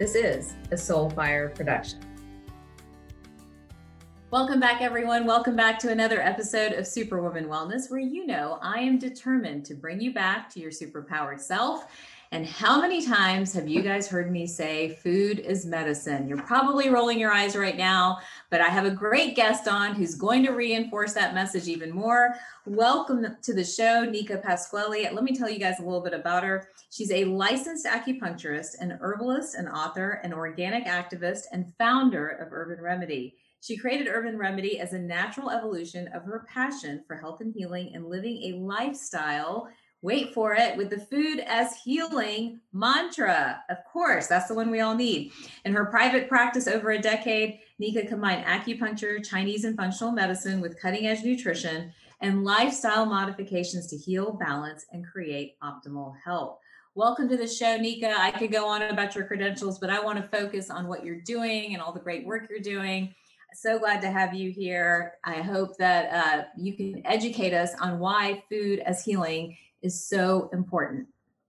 This is a Soulfire production. Welcome back, everyone. Welcome back to another episode of Superwoman Wellness, where you know I am determined to bring you back to your superpowered self. And how many times have you guys heard me say food is medicine? You're probably rolling your eyes right now, but I have a great guest on who's going to reinforce that message even more. Welcome to the show, Neka Pasquale. Let me tell you guys a little bit about her. She's a licensed acupuncturist, an herbalist, an author, an organic activist, and founder of Urban Remedy. She created Urban Remedy as a natural evolution of her passion for health and healing and living a lifestyle. Wait for it with the food as healing mantra. Of course, that's the one we all need. In her private practice over a decade, Neka combined acupuncture, Chinese and functional medicine with cutting edge nutrition and lifestyle modifications to heal, balance, and create optimal health. Welcome to the show, Neka. I could go on about your credentials, but I want to focus on what you're doing and all the great work you're doing. So glad to have you here. I hope that uh, you can educate us on why food as healing is so important.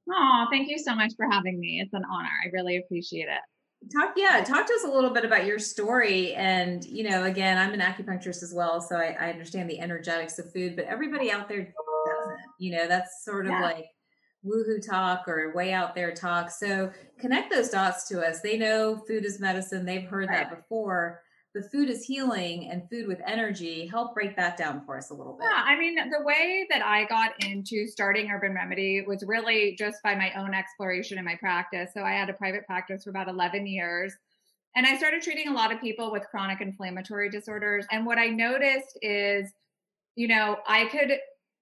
Oh, thank you so much for having me. It's an honor. I really appreciate it. Talk, yeah, talk to us a little bit about your story. And, you know, again, I'm an acupuncturist as well, so I, I understand the energetics of food, but everybody out there doesn't. You know, that's sort of yeah. like woohoo talk or way out there talk. So connect those dots to us. They know food is medicine. They've heard right. that before. The food is healing and food with energy. Help break that down for us a little bit. Yeah, I mean, the way that I got into starting Urban Remedy was really just by my own exploration in my practice. So I had a private practice for about 11 years. And I started treating a lot of people with chronic inflammatory disorders. And what I noticed is, you know, I could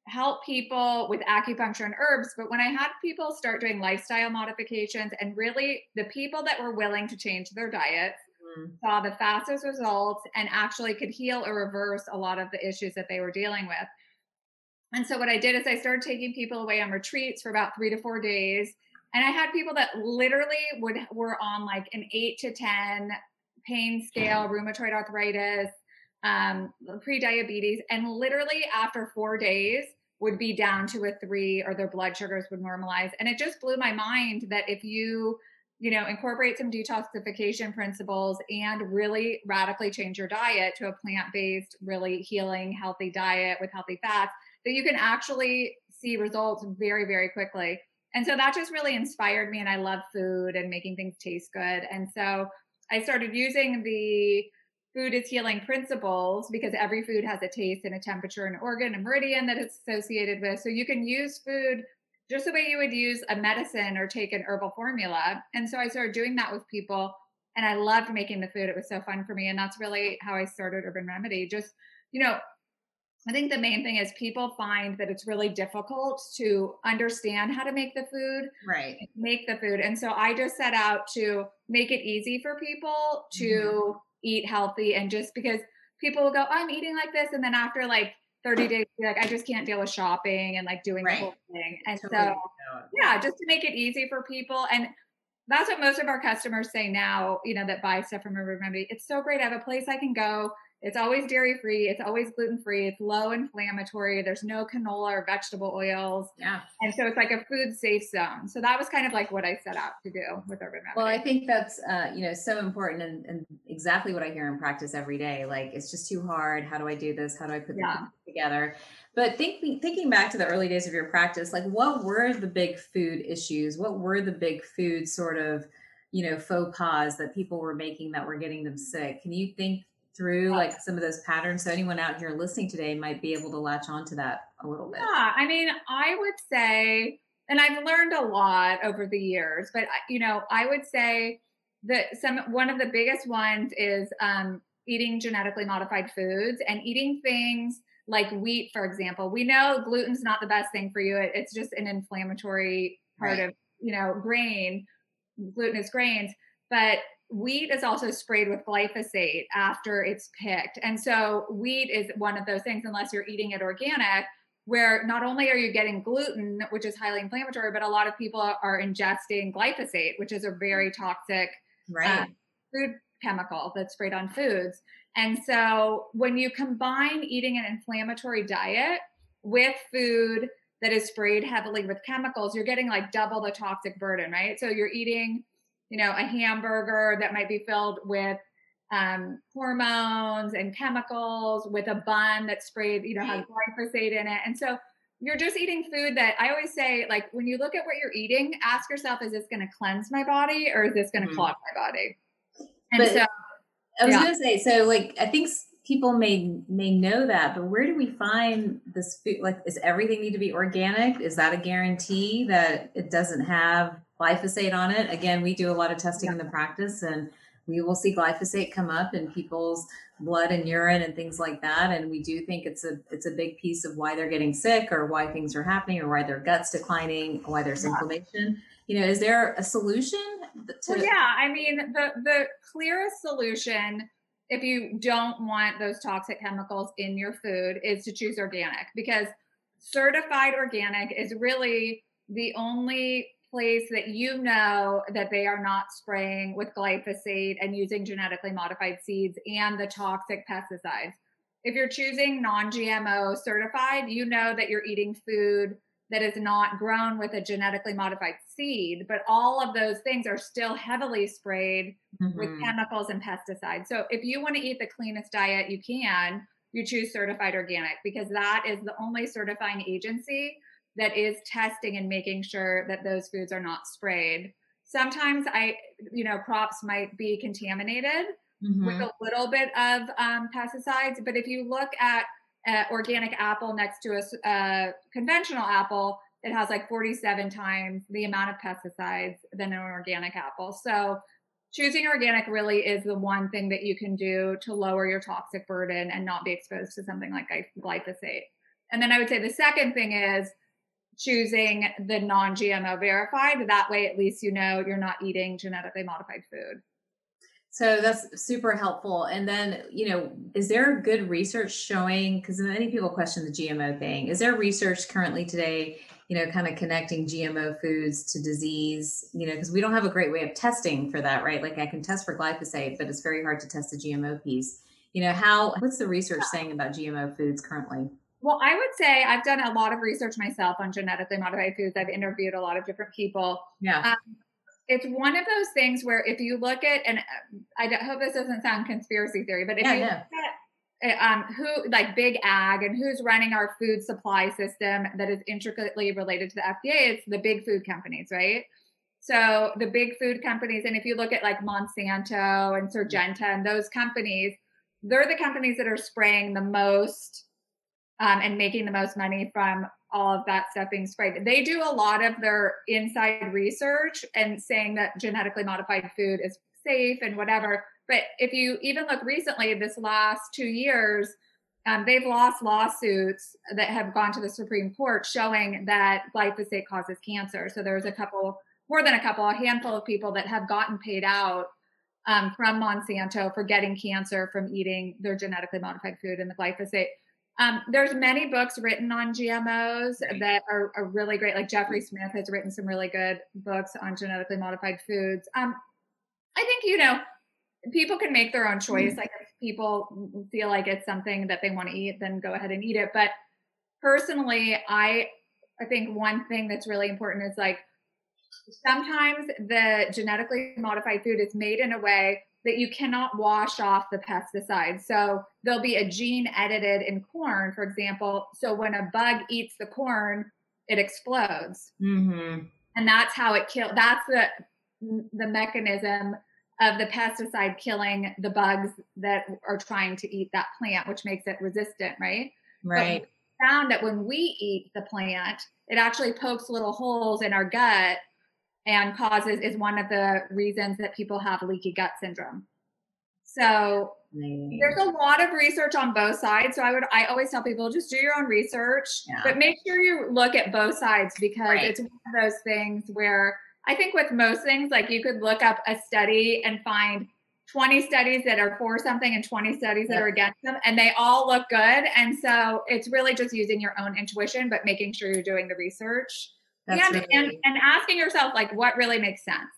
help people with acupuncture and herbs. But when I had people start doing lifestyle modifications and really the people that were willing to change their diets mm-hmm. saw the fastest results and actually could heal or reverse a lot of the issues that they were dealing with. And so what I did is I started taking people away on retreats for about three to four days. And I had people that literally would were on like an eight to 10 pain scale, rheumatoid arthritis, um, pre-diabetes. And literally after four days, would be down to a three or their blood sugars would normalize. And it just blew my mind that if you, you know, incorporate some detoxification principles and really radically change your diet to a plant based, really healing, healthy diet with healthy fats, that you can actually see results very, very quickly. And so that just really inspired me. And I love food and making things taste good. And so I started using the food is healing principles because every food has a taste and a temperature and organ and meridian that it's associated with. So you can use food just the way you would use a medicine or take an herbal formula. And so I started doing that with people and I loved making the food. It was so fun for me. And that's really how I started Urban Remedy. Just, you know, I think the main thing is people find that it's really difficult to understand how to make the food, right? Make the food. And so I just set out to make it easy for people to mm-hmm eat healthy and just because people will go, oh, I'm eating like this. And then after like 30 days, like, I just can't deal with shopping and like doing right. the whole thing. And totally. so, yeah, just to make it easy for people. And that's what most of our customers say now, you know, that buy stuff from Urban Remedy. It's so great. I have a place I can go it's always dairy free. It's always gluten free. It's low inflammatory. There's no canola or vegetable oils. Yeah. And so it's like a food safe zone. So that was kind of like what I set out to do with Urban Remedy. Well, I think that's, uh, you know, so important and, and, exactly what I hear in practice every day. Like, it's just too hard. How do I do this? How do I put yeah. Together? But think, thinking back to the early days of your practice, like what were the big food issues? What were the big food sort of, you know, faux pas that people were making that were getting them sick? Can you think through like some of those patterns so anyone out here listening today might be able to latch onto that a little bit yeah i mean i would say and i've learned a lot over the years but you know i would say that some one of the biggest ones is um, eating genetically modified foods and eating things like wheat for example we know gluten's not the best thing for you it's just an inflammatory part right. of you know grain glutinous grains but wheat is also sprayed with glyphosate after it's picked. And so wheat is one of those things, unless you're eating it organic, where not only are you getting gluten, which is highly inflammatory, but a lot of people are ingesting glyphosate, which is a very toxic right. uh, food chemical that's sprayed on foods. And so when you combine eating an inflammatory diet with food that is sprayed heavily with chemicals, you're getting like double the toxic burden, right? So you're eating, you know, a hamburger that might be filled with um, hormones and chemicals, with a bun that's sprayed, you know, has glyphosate in it. And so you're just eating food that I always say, like, when you look at what you're eating, ask yourself, is this going to cleanse my body or is this going to mm-hmm. clog my body? And but so, I was yeah. going to say, so like, I think people may may know that, but where do we find this food? Like, is everything need to be organic? Is that a guarantee that it doesn't have glyphosate on it? Again, we do a lot of testing yeah. in the practice, and we will see glyphosate come up in people's blood and urine and things like that. And we do think it's a it's a big piece of why they're getting sick, or why things are happening, or why their guts declining, why there's yeah. inflammation. You know, is there a solution? To- well, yeah, I mean, the the clearest solution if you don't want those toxic chemicals in your food is to choose organic because certified organic is really the only place that you know that they are not spraying with glyphosate and using genetically modified seeds and the toxic pesticides. If you're choosing non GMO certified, you know that you're eating food that is not grown with a genetically modified seed, but all of those things are still heavily sprayed mm-hmm. with chemicals and pesticides. So if you want to eat the cleanest diet you can, you choose certified organic because that is the only certifying agency that is testing and making sure that those foods are not sprayed. Sometimes I, you know, crops might be contaminated mm-hmm. with a little bit of um, pesticides, but if you look at uh, organic apple next to a uh, conventional apple, it has like 47 times the amount of pesticides than an organic apple. So choosing organic really is the one thing that you can do to lower your toxic burden and not be exposed to something like glyphosate. And then I would say the second thing is choosing the non GMO verified. That way, at least you know you're not eating genetically modified food. So that's super helpful. And then, you know, is there good research showing? Because many people question the GMO thing. Is there research currently today, you know, kind of connecting GMO foods to disease? You know, because we don't have a great way of testing for that, right? Like I can test for glyphosate, but it's very hard to test the GMO piece. You know, how, what's the research saying about GMO foods currently? Well, I would say I've done a lot of research myself on genetically modified foods. I've interviewed a lot of different people. Yeah. Um, it's one of those things where if you look at, and I hope this doesn't sound conspiracy theory, but if yeah, you yeah. look at eh, um, who like big ag and who's running our food supply system that is intricately related to the FDA, it's the big food companies, right? So the big food companies, and if you look at like Monsanto and Syngenta and those companies, they're the companies that are spraying the most um, and making the most money from all of that stuff being sprayed. They do a lot of their inside research and saying that genetically modified food is safe and whatever. But if you even look recently, this last two years, um, they've lost lawsuits that have gone to the Supreme Court showing that glyphosate causes cancer. So there's a couple, more than a couple, a handful of people that have gotten paid out um, from Monsanto for getting cancer from eating their genetically modified food and the glyphosate. Um, there's many books written on GMOs that are, are, really great. Like Jeffrey Smith has written some really good books on genetically modified foods. Um, I think you know people can make their own choice. Like if people feel like it's something that they want to eat, then go ahead and eat it. But personally, I I think one thing that's really important is like sometimes the genetically modified food is made in a way that you cannot wash off the pesticide. So there'll be a gene edited in corn, for example. So when a bug eats the corn, it explodes. Mm-hmm. And that's how it kills. That's the the mechanism of the pesticide killing the bugs that are trying to eat that plant, which makes it resistant, right? Right. found that when we eat the plant, it actually pokes little holes in our gut and causes is one of the reasons that people have leaky gut syndrome. So there's a lot of research on both sides. So I would I always tell people just do your own research, yeah. but make sure you look at both sides because right. it's one of those things where I think with most things, like you could look up a study and find 20 studies that are for something and 20 studies that are against them, and they all look good. And so it's really just using your own intuition, but making sure you're doing the research and, really... and, and asking yourself, like, what really makes sense?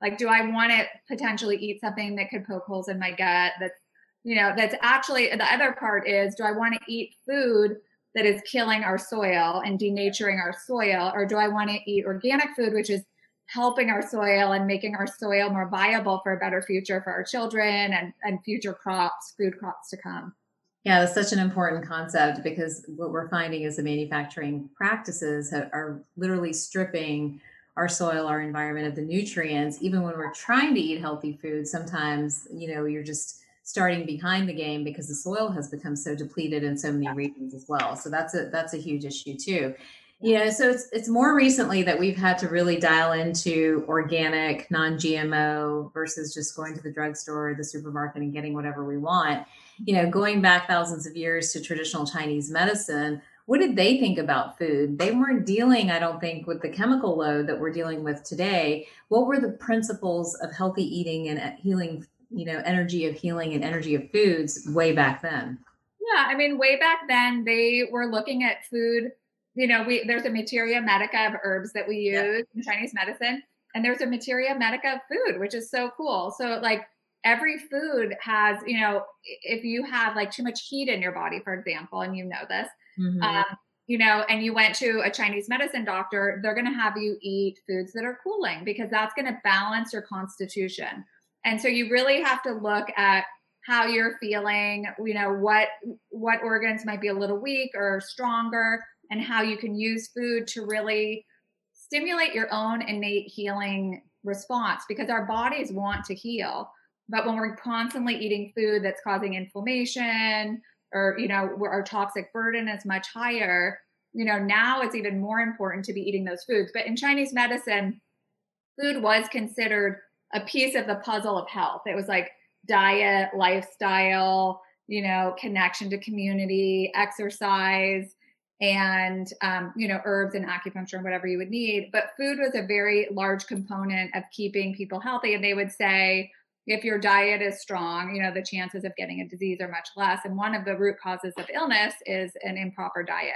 Like, do I want to potentially eat something that could poke holes in my gut? That's, you know, that's actually the other part is, do I want to eat food that is killing our soil and denaturing our soil? Or do I want to eat organic food, which is helping our soil and making our soil more viable for a better future for our children and, and future crops, food crops to come. Yeah, that's such an important concept because what we're finding is the manufacturing practices are literally stripping our soil, our environment of the nutrients. Even when we're trying to eat healthy food, sometimes, you know, you're just starting behind the game because the soil has become so depleted in so many regions as well. So that's a that's a huge issue too. Yeah, so it's it's more recently that we've had to really dial into organic, non-GMO versus just going to the drugstore or the supermarket and getting whatever we want. You know, going back thousands of years to traditional Chinese medicine, what did they think about food? They weren't dealing, I don't think, with the chemical load that we're dealing with today. What were the principles of healthy eating and uh, healing, you know, energy of healing and energy of foods way back then? Yeah, I mean, way back then, they were looking at food you know, we there's a materia medica of herbs that we use yeah. in Chinese medicine, and there's a materia medica of food, which is so cool. So like every food has, you know, if you have like too much heat in your body, for example, and you know this, mm-hmm. um, you know, and you went to a Chinese medicine doctor, they're going to have you eat foods that are cooling because that's going to balance your constitution. And so you really have to look at how you're feeling, you know, what what organs might be a little weak or stronger and how you can use food to really stimulate your own innate healing response because our bodies want to heal. But when we're constantly eating food that's causing inflammation or, you know, our toxic burden is much higher, you know, now it's even more important to be eating those foods. But in Chinese medicine, food was considered a piece of the puzzle of health. It was like diet, lifestyle, you know, connection to community, exercise, and um, you know herbs and acupuncture and whatever you would need but food was a very large component of keeping people healthy and they would say if your diet is strong you know the chances of getting a disease are much less and one of the root causes of illness is an improper diet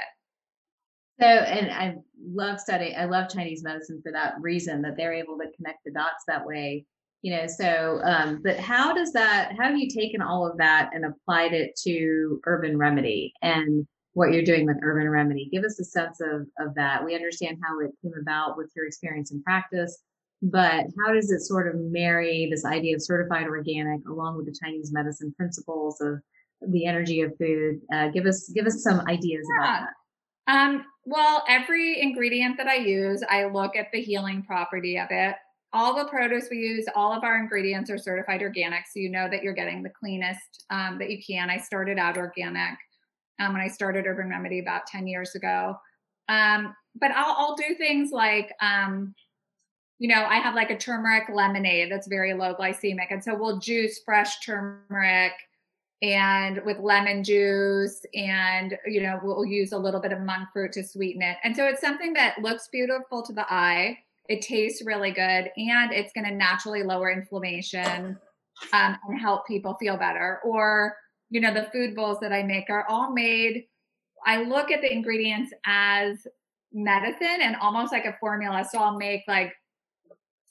so and i love studying i love chinese medicine for that reason that they're able to connect the dots that way you know so um but how does that how have you taken all of that and applied it to urban remedy and what you're doing with Urban Remedy. Give us a sense of, of that. We understand how it came about with your experience in practice, but how does it sort of marry this idea of certified organic along with the Chinese medicine principles of the energy of food? Uh, give us give us some ideas yeah. about that. Um, well, every ingredient that I use, I look at the healing property of it. All the produce we use, all of our ingredients are certified organic, so you know that you're getting the cleanest um, that you can. I started out organic um, when I started Urban Remedy about 10 years ago. Um, but I'll, I'll, do things like, um, you know, I have like a turmeric lemonade that's very low glycemic. And so we'll juice fresh turmeric and with lemon juice and you know we'll use a little bit of monk fruit to sweeten it and so it's something that looks beautiful to the eye it tastes really good and it's going to naturally lower inflammation um, and help people feel better or you know, the food bowls that I make are all made. I look at the ingredients as medicine and almost like a formula. So I'll make like,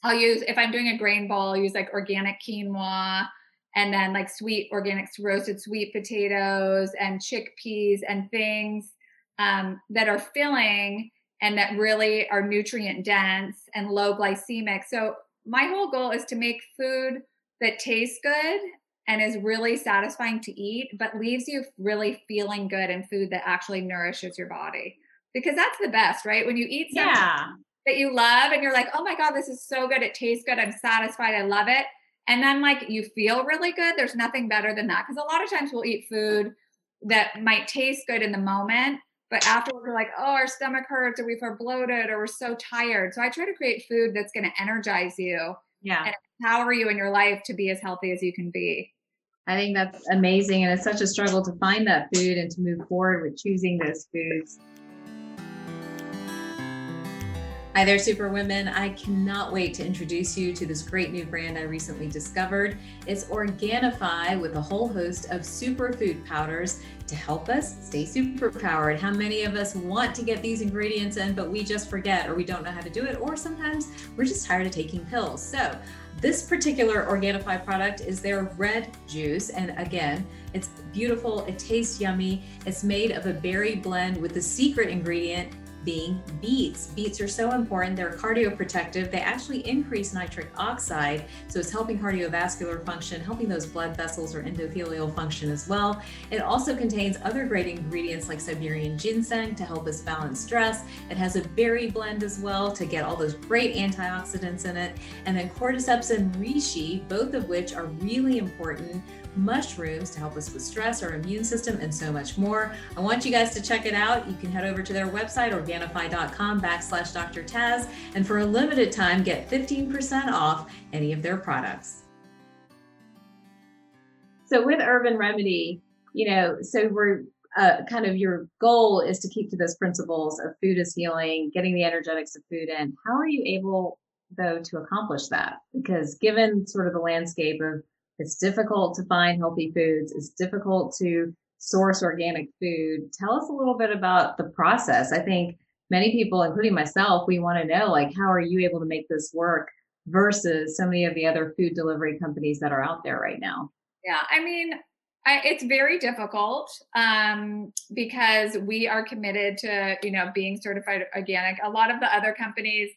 I'll use, if I'm doing a grain bowl, I'll use like organic quinoa and then like sweet organic roasted sweet potatoes and chickpeas and things um, that are filling and that really are nutrient dense and low glycemic. So my whole goal is to make food that tastes good and is really satisfying to eat, but leaves you really feeling good and food that actually nourishes your body. Because that's the best, right? When you eat something yeah. That you love and you're like, oh my God, this is so good. It tastes good. I'm satisfied. I love it. And then, like, you feel really good. There's nothing better than that. Because a lot of times we'll eat food that might taste good in the moment, but afterwards we're like, oh, our stomach hurts or we feel bloated or we're so tired. So I try to create food that's going to energize you yeah. and empower you in your life to be as healthy as you can be. I think that's amazing. And it's such a struggle to find that food and to move forward with choosing those foods. Hi there, Superwomen. I cannot wait to introduce you to this great new brand I recently discovered. It's Organifi with a whole host of superfood powders to help us stay superpowered. How many of us want to get these ingredients in, but we just forget or we don't know how to do it, or sometimes we're just tired of taking pills. So, this particular Organifi product is their red juice. And again, it's beautiful, it tastes yummy. It's made of a berry blend with the secret ingredient being beets. Beets are so important. They're cardioprotective. They actually increase nitric oxide. So it's helping cardiovascular function, helping those blood vessels or endothelial function as well. It also contains other great ingredients like Siberian ginseng to help us balance stress. It has a berry blend as well to get all those great antioxidants in it. And then cordyceps and reishi, both of which are really important mushrooms to help us with stress, our immune system, and so much more. I want you guys to check it out. You can head over to their website, Organifi.com backslash Dr. Taz, and for a limited time, get 15% off any of their products. So with Urban Remedy, you know, so we're uh, kind of your goal is to keep to those principles of food is healing, getting the energetics of food in. How are you able, though, to accomplish that? Because given sort of the landscape of it's difficult to find healthy foods. It's difficult to source organic food. Tell us a little bit about the process. I think many people, including myself, we want to know like, how are you able to make this work versus so many of the other food delivery companies that are out there right now? Yeah, I mean, I, it's very difficult um, because we are committed to, you know, being certified organic. A lot of the other companies,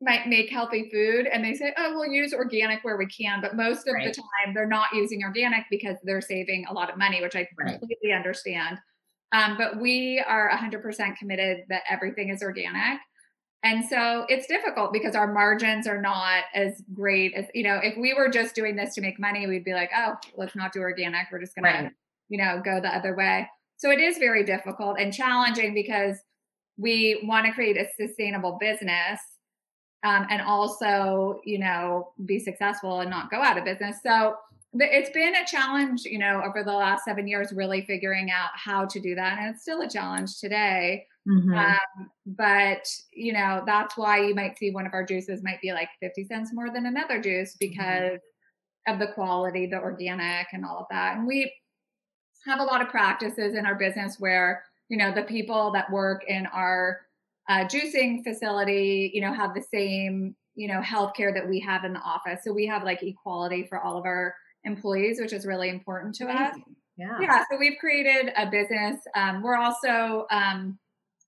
might make healthy food and they say, oh, we'll use organic where we can. But most of right. the time, they're not using organic because they're saving a lot of money, which I right. completely understand. Um, but we are 100% committed that everything is organic. And so it's difficult because our margins are not as great as, you know, if we were just doing this to make money, we'd be like, oh, let's not do organic. We're just going right. to, you know, go the other way. So it is very difficult and challenging because we want to create a sustainable business um, and also, you know, be successful and not go out of business. So it's been a challenge, you know, over the last seven years, really figuring out how to do that. And it's still a challenge today. Mm-hmm. Um, but, you know, that's why you might see one of our juices might be like 50 cents more than another juice mm-hmm. because mm-hmm. of the quality, the organic, and all of that. And we have a lot of practices in our business where, you know, the people that work in our uh, juicing facility, you know, have the same, you know, healthcare that we have in the office. So we have like equality for all of our employees, which is really important to Amazing. us. Yeah. Yeah. So we've created a business. Um, we're also um,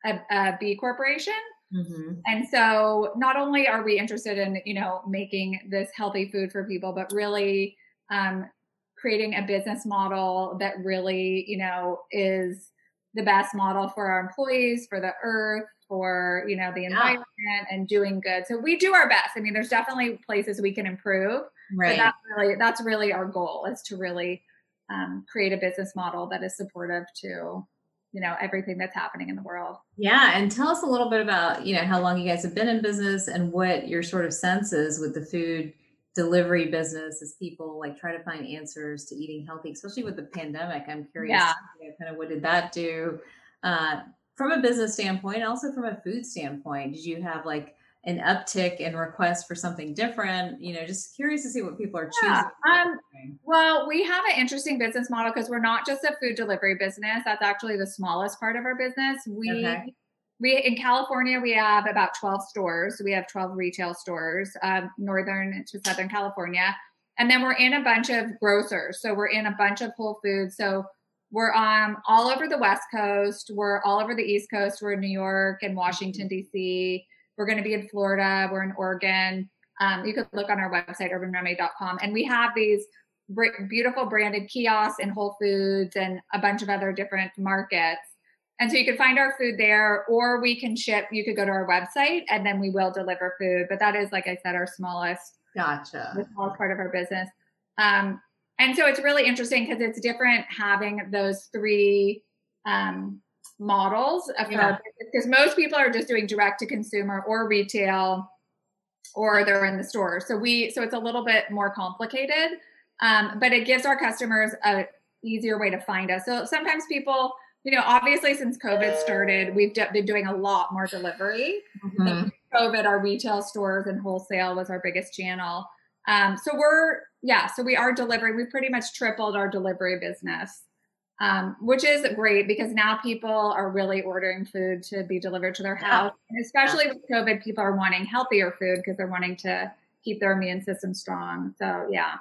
a, a B corporation. Mm-hmm. And so not only are we interested in, you know, making this healthy food for people, but really um, creating a business model that really, you know, is the best model for our employees, for the earth, for you know the environment yeah. and doing good. So we do our best. I mean, there's definitely places we can improve, right. but that's really that's really our goal is to really um, create a business model that is supportive to you know everything that's happening in the world. Yeah, and tell us a little bit about you know how long you guys have been in business and what your sort of sense is with the food delivery business as people like try to find answers to eating healthy, especially with the pandemic. I'm curious, yeah. you know, kind of what did that do? Uh, from a business standpoint, also from a food standpoint, did you have like an uptick in requests for something different? You know, just curious to see what people are choosing. Yeah, um, well, we have an interesting business model because we're not just a food delivery business. That's actually the smallest part of our business. We okay. we in California we have about 12 stores. We have 12 retail stores, um, northern to southern California, and then we're in a bunch of grocers. So we're in a bunch of Whole Foods. So we're um, all over the West Coast. We're all over the East Coast. We're in New York and Washington, D.C. We're going to be in Florida. We're in Oregon. Um, you could look on our website, urbanremedy.com. And we have these beautiful branded kiosks in Whole Foods and a bunch of other different markets. And so you can find our food there, or we can ship. You could go to our website and then we will deliver food. But that is, like I said, our smallest, gotcha, the smallest part of our business. Um, and so it's really interesting because it's different having those three um, models because yeah. most people are just doing direct to consumer or retail or they're in the store so we so it's a little bit more complicated um, but it gives our customers a easier way to find us so sometimes people you know, obviously since COVID started, we've been doing a lot more delivery. Mm-hmm. COVID, our retail stores and wholesale was our biggest channel. Um, so we're yeah, so we are delivering. We pretty much tripled our delivery business, um, which is great because now people are really ordering food to be delivered to their house. Yeah. And especially yeah. with COVID, people are wanting healthier food because they're wanting to keep their immune system strong. So yeah.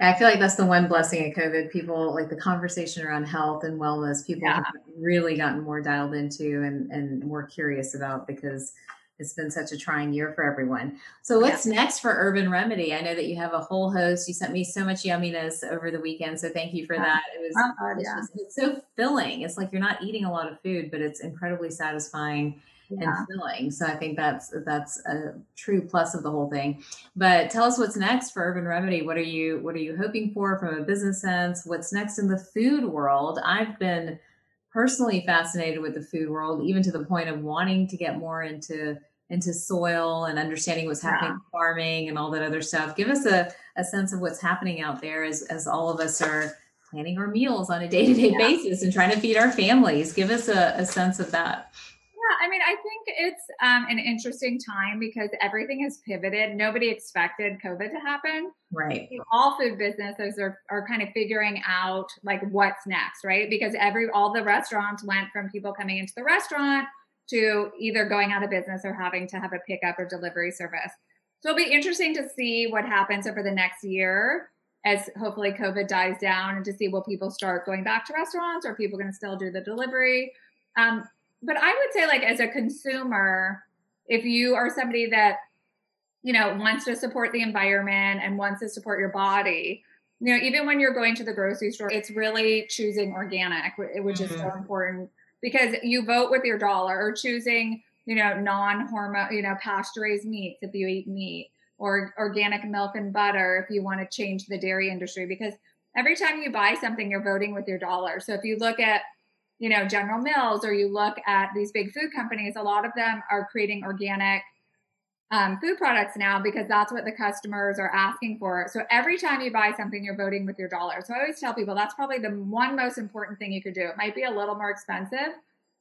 I feel like that's the one blessing of COVID. People like the conversation around health and wellness. People yeah. have really gotten more dialed into and and more curious about because it's been such a trying year for everyone. So what's yeah. next for Urban Remedy? I know that you have a whole host. You sent me so much yumminess over the weekend, so thank you for oh, that. It was, oh, it's, yeah. just, it's so filling. It's like you're not eating a lot of food, but it's incredibly satisfying yeah. and filling. So I think that's that's a true plus of the whole thing. But tell us what's next for Urban Remedy. What are you what are you hoping for from a business sense? What's next in the food world? I've been personally fascinated with the food world, even to the point of wanting to get more into into soil and understanding what's happening yeah. farming and all that other stuff. Give us a, a sense of what's happening out there as, as all of us are planning our meals on a day-to-day yeah. basis and trying to feed our families. Give us a, a sense of that. Yeah, I mean, I think it's um, an interesting time because everything has pivoted. Nobody expected COVID to happen. Right. All food businesses are, are kind of figuring out like what's next, right? Because every all the restaurants went from people coming into the restaurant to either going out of business or having to have a pickup or delivery service. So it'll be interesting to see what happens over the next year as hopefully COVID dies down and to see will people start going back to restaurants or people going to still do the delivery. Um, but I would say, like, as a consumer, if you are somebody that, you know, wants to support the environment and wants to support your body, you know, even when you're going to the grocery store, it's really choosing organic, which mm-hmm. is so mm-hmm. important because you vote with your dollar or choosing, you know, non-hormone, you know, pasture-raised meats if you eat meat or organic milk and butter if you want to change the dairy industry because every time you buy something you're voting with your dollar. So if you look at you know, General Mills, or you look at these big food companies, a lot of them are creating organic um, food products now because that's what the customers are asking for. So every time you buy something, you're voting with your dollar. So I always tell people that's probably the one most important thing you could do. It might be a little more expensive,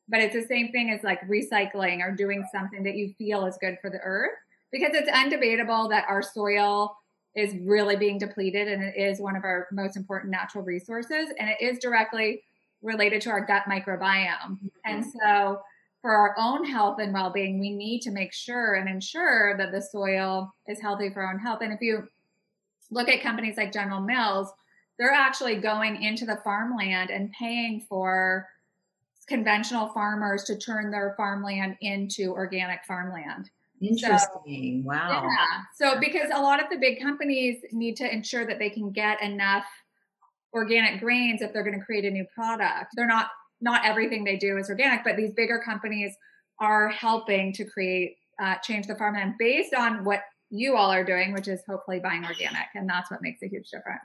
but it's the same thing as like recycling or doing something that you feel is good for the earth because it's undebatable that our soil is really being depleted and it is one of our most important natural resources and it is directly related to our gut microbiome. Mm-hmm. And so, for our own health and well being, we need to make sure and ensure that the soil is healthy for our own health. And if you look at companies like General Mills, they're actually going into the farmland and paying for conventional farmers to turn their farmland into organic farmland. Interesting. So, wow. Yeah. So, because a lot of the big companies need to ensure that they can get enough organic grains if they're going to create a new product. They're not not everything they do is organic, but these bigger companies are helping to create uh, change the farmland based on what you all are doing, which is hopefully buying organic, and that's what makes a huge difference.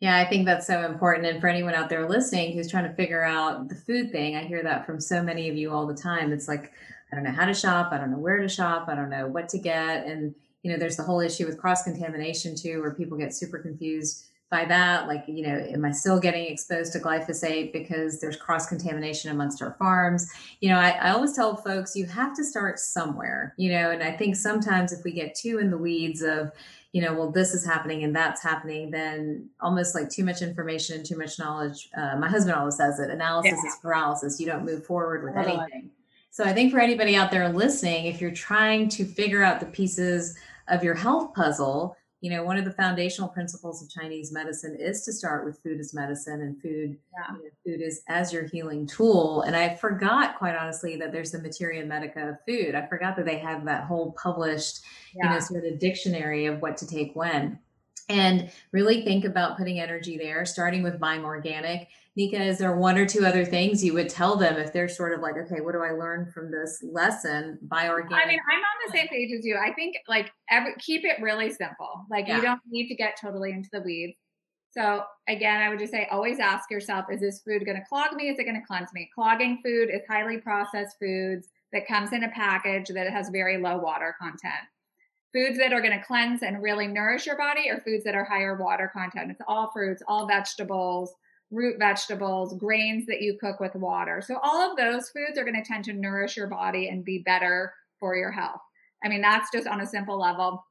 Yeah, I think that's so important. And for anyone out there listening who's trying to figure out the food thing, I hear that from so many of you all the time. It's like, I don't know how to shop. I don't know where to shop. I don't know what to get. And, you know, there's the whole issue with cross contamination too, where people get super confused by that like you know am i still getting exposed to glyphosate because there's cross contamination amongst our farms? You know I, I, always tell folks you have to start somewhere you know and i think sometimes if we get too in the weeds of you know well this is happening and that's happening then almost like too much information too much knowledge uh, my husband always says it analysis yeah. is paralysis. You don't move forward with anything. So i think for anybody out there listening if you're trying to figure out the pieces of your health puzzle you know, one of the foundational principles of Chinese medicine is to start with food as medicine and food, yeah. you know, food is as your healing tool. And I forgot, quite honestly, that there's the Materia Medica of food. I forgot that they have that whole published, yeah. you know, sort of dictionary of what to take when. And really think about putting energy there, starting with buying organic Neka, is there one or two other things you would tell them if they're sort of like, okay, what do I learn from this lesson? Buy organic. I mean, I'm on the same page as you. I think like every, keep it really simple. Like yeah. you don't need to get totally into the weeds. So again, I would just say always ask yourself, is this food going to clog me? Is it going to cleanse me? Clogging food is highly processed foods that comes in a package that has very low water content. Foods that are going to cleanse and really nourish your body are foods that are higher water content. It's all fruits, all vegetables, root vegetables, grains that you cook with water. So all of those foods are going to tend to nourish your body and be better for your health. I mean, that's just on a simple level.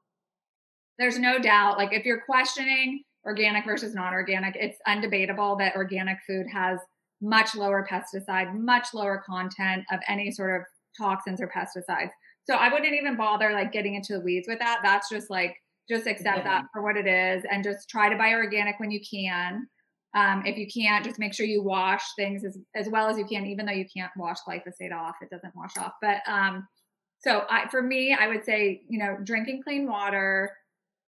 There's no doubt, like if you're questioning organic versus non organic, it's undebatable that organic food has much lower pesticide, much lower content of any sort of toxins or pesticides. So I wouldn't even bother like getting into the weeds with that. That's just like, just accept yeah. that for what it is and just try to buy organic when you can. Um, if you can't, just make sure you wash things as, as well as you can, even though you can't wash glyphosate off, it doesn't wash off. But um, so I, for me, I would say, you know, drinking clean water,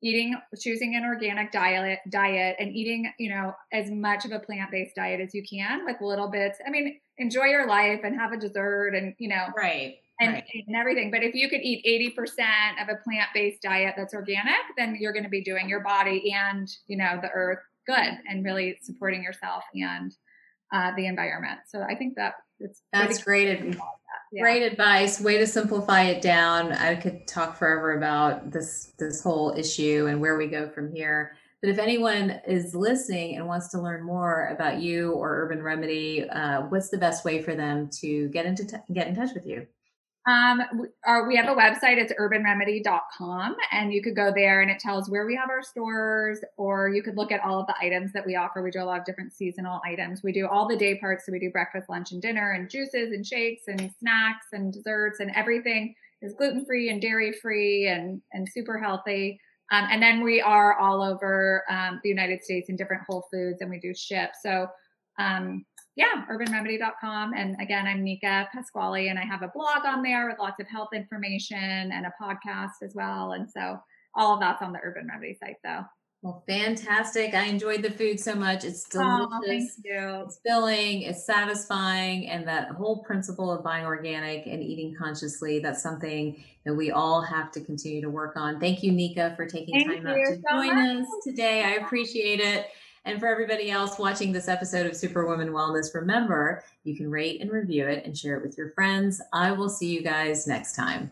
eating, choosing an organic diet, diet, and eating, you know, as much of a plant-based diet as you can with little bits. I mean, enjoy your life and have a dessert, and you know, right. And, right. and everything. But if you could eat 80% of a plant based diet that's organic, then you're going to be doing your body and, you know, the earth good and really supporting yourself and uh, the environment. So I think that it's that's great. That. Yeah. Great advice. Way to simplify it down. I could talk forever about this this whole issue and where we go from here. But if anyone is listening and wants to learn more about you or Urban Remedy, uh, what's the best way for them to get into t- get in touch with you? Um, we, our, we have a website. It's urbanremedy.com, and you could go there and it tells where we have our stores, or you could look at all of the items that we offer. We do a lot of different seasonal items. We do all the day parts. So we do breakfast, lunch, and dinner, and juices, and shakes, and snacks, and desserts, and everything is gluten free and dairy free and and super healthy. Um, and then we are all over um, the United States in different Whole Foods, and we do ship. So um, yeah, urbanremedy.com. And again, I'm Neka Pasquale, and I have a blog on there with lots of health information and a podcast as well. And so all of that's on the Urban Remedy site, though. Well, fantastic. I enjoyed the food so much. It's delicious. Oh, thank you. It's filling, it's satisfying, and that whole principle of buying organic and eating consciously, that's something that we all have to continue to work on. Thank you, Neka, for taking thank time out to so join much. us today. I appreciate it. And for everybody else watching this episode of Superwoman Wellness, remember you can rate and review it and share it with your friends. I will see you guys next time.